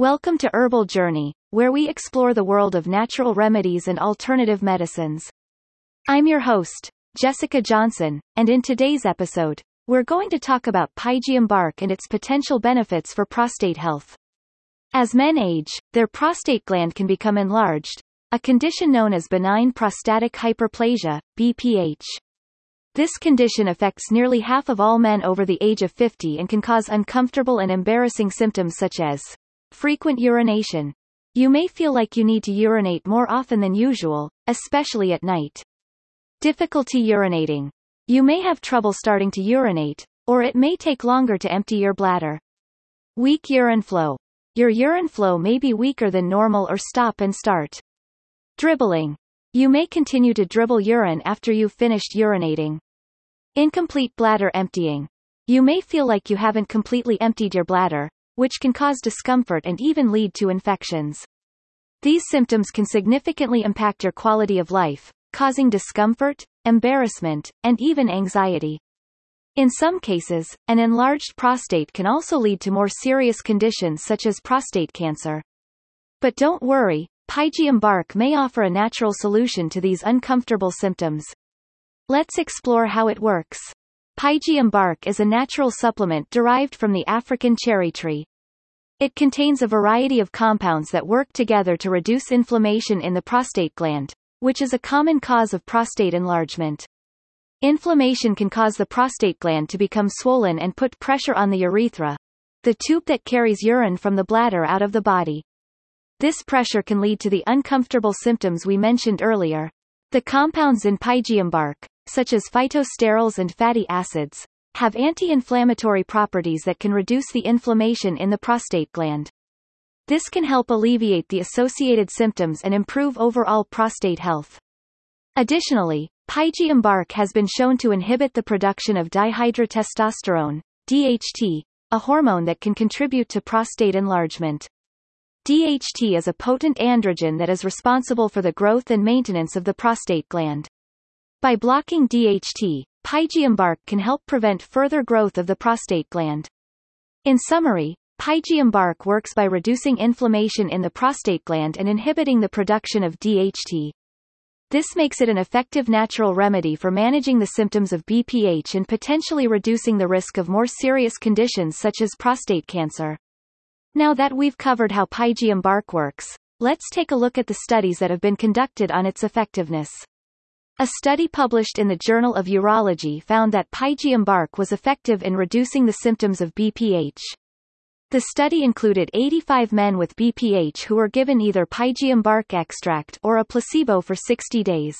Welcome to Herbal Journey, where we explore the world of natural remedies and alternative medicines. I'm your host, Jessica Johnson, and in today's episode, we're going to talk about pygeum bark and its potential benefits for prostate health. As men age, their prostate gland can become enlarged, a condition known as benign prostatic hyperplasia, BPH. This condition affects nearly half of all men over the age of 50 and can cause uncomfortable and embarrassing symptoms such as Frequent urination. You may feel like you need to urinate more often than usual, especially at night. Difficulty urinating. You may have trouble starting to urinate, or it may take longer to empty your bladder. Weak urine flow. Your urine flow may be weaker than normal or stop and start. Dribbling. You may continue to dribble urine after you've finished urinating. Incomplete bladder emptying. You may feel like you haven't completely emptied your bladder, which can cause discomfort and even lead to infections. These symptoms can significantly impact your quality of life, causing discomfort, embarrassment, and even anxiety. In some cases, an enlarged prostate can also lead to more serious conditions such as prostate cancer. But don't worry, pygeum bark may offer a natural solution to these uncomfortable symptoms. Let's explore how it works. Pygeum bark is a natural supplement derived from the African cherry tree. It contains a variety of compounds that work together to reduce inflammation in the prostate gland, which is a common cause of prostate enlargement. Inflammation can cause the prostate gland to become swollen and put pressure on the urethra, the tube that carries urine from the bladder out of the body. This pressure can lead to the uncomfortable symptoms we mentioned earlier. The compounds in pygeum bark, such as phytosterols and fatty acids, have anti-inflammatory properties that can reduce the inflammation in the prostate gland. This can help alleviate the associated symptoms and improve overall prostate health. Additionally, pygeum bark has been shown to inhibit the production of dihydrotestosterone, DHT, a hormone that can contribute to prostate enlargement. DHT is a potent androgen that is responsible for the growth and maintenance of the prostate gland. By blocking DHT, pygeum bark can help prevent further growth of the prostate gland. In summary, pygeum bark works by reducing inflammation in the prostate gland and inhibiting the production of DHT. This makes it an effective natural remedy for managing the symptoms of BPH and potentially reducing the risk of more serious conditions such as prostate cancer. Now that we've covered how pygeum bark works, let's take a look at the studies that have been conducted on its effectiveness. A study published in the Journal of Urology found that pygeum bark was effective in reducing the symptoms of BPH. The study included 85 men with BPH who were given either pygeum bark extract or a placebo for 60 days.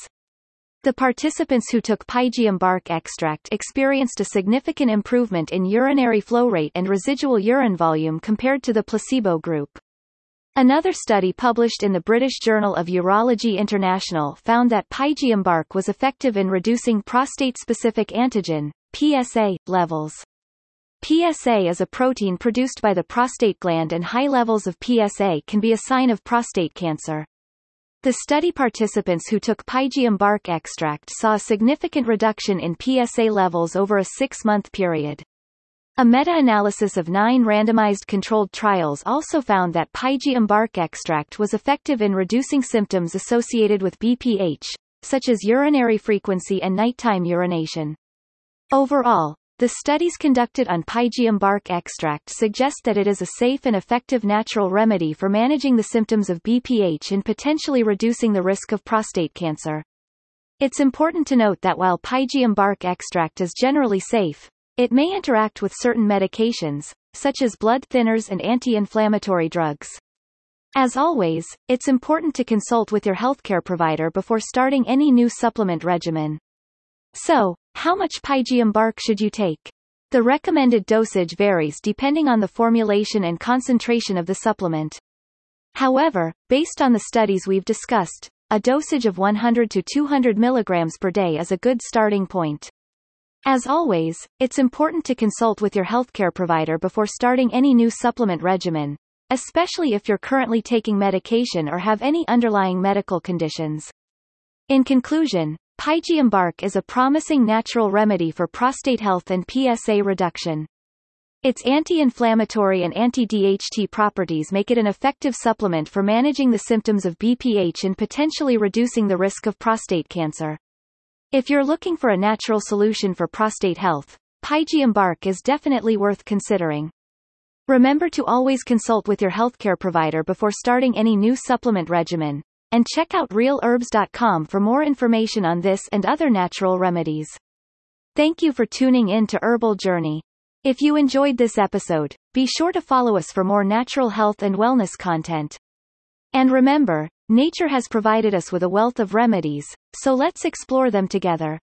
The participants who took pygeum bark extract experienced a significant improvement in urinary flow rate and residual urine volume compared to the placebo group. Another study published in the British Journal of Urology International found that pygeum bark was effective in reducing prostate-specific antigen, PSA, levels. PSA is a protein produced by the prostate gland and high levels of PSA can be a sign of prostate cancer. The study participants who took pygeum bark extract saw a significant reduction in PSA levels over a six-month period. A meta-analysis of nine randomized controlled trials also found that pygeum bark extract was effective in reducing symptoms associated with BPH, such as urinary frequency and nighttime urination. Overall, the studies conducted on pygeum bark extract suggest that it is a safe and effective natural remedy for managing the symptoms of BPH and potentially reducing the risk of prostate cancer. It's important to note that while pygeum bark extract is generally safe, it may interact with certain medications, such as blood thinners and anti-inflammatory drugs. As always, it's important to consult with your healthcare provider before starting any new supplement regimen. So, how much pygeum bark should you take? The recommended dosage varies depending on the formulation and concentration of the supplement. However, based on the studies we've discussed, a dosage of 100 to 200 milligrams per day is a good starting point. As always, it's important to consult with your healthcare provider before starting any new supplement regimen, especially if you're currently taking medication or have any underlying medical conditions. In conclusion, pygeum bark is a promising natural remedy for prostate health and PSA reduction. Its anti-inflammatory and anti-DHT properties make it an effective supplement for managing the symptoms of BPH and potentially reducing the risk of prostate cancer. If you're looking for a natural solution for prostate health, Pygeum bark is definitely worth considering. Remember to always consult with your healthcare provider before starting any new supplement regimen. And check out realherbs.com for more information on this and other natural remedies. Thank you for tuning in to Herbal Journey. If you enjoyed this episode, be sure to follow us for more natural health and wellness content. And remember, nature has provided us with a wealth of remedies, so let's explore them together.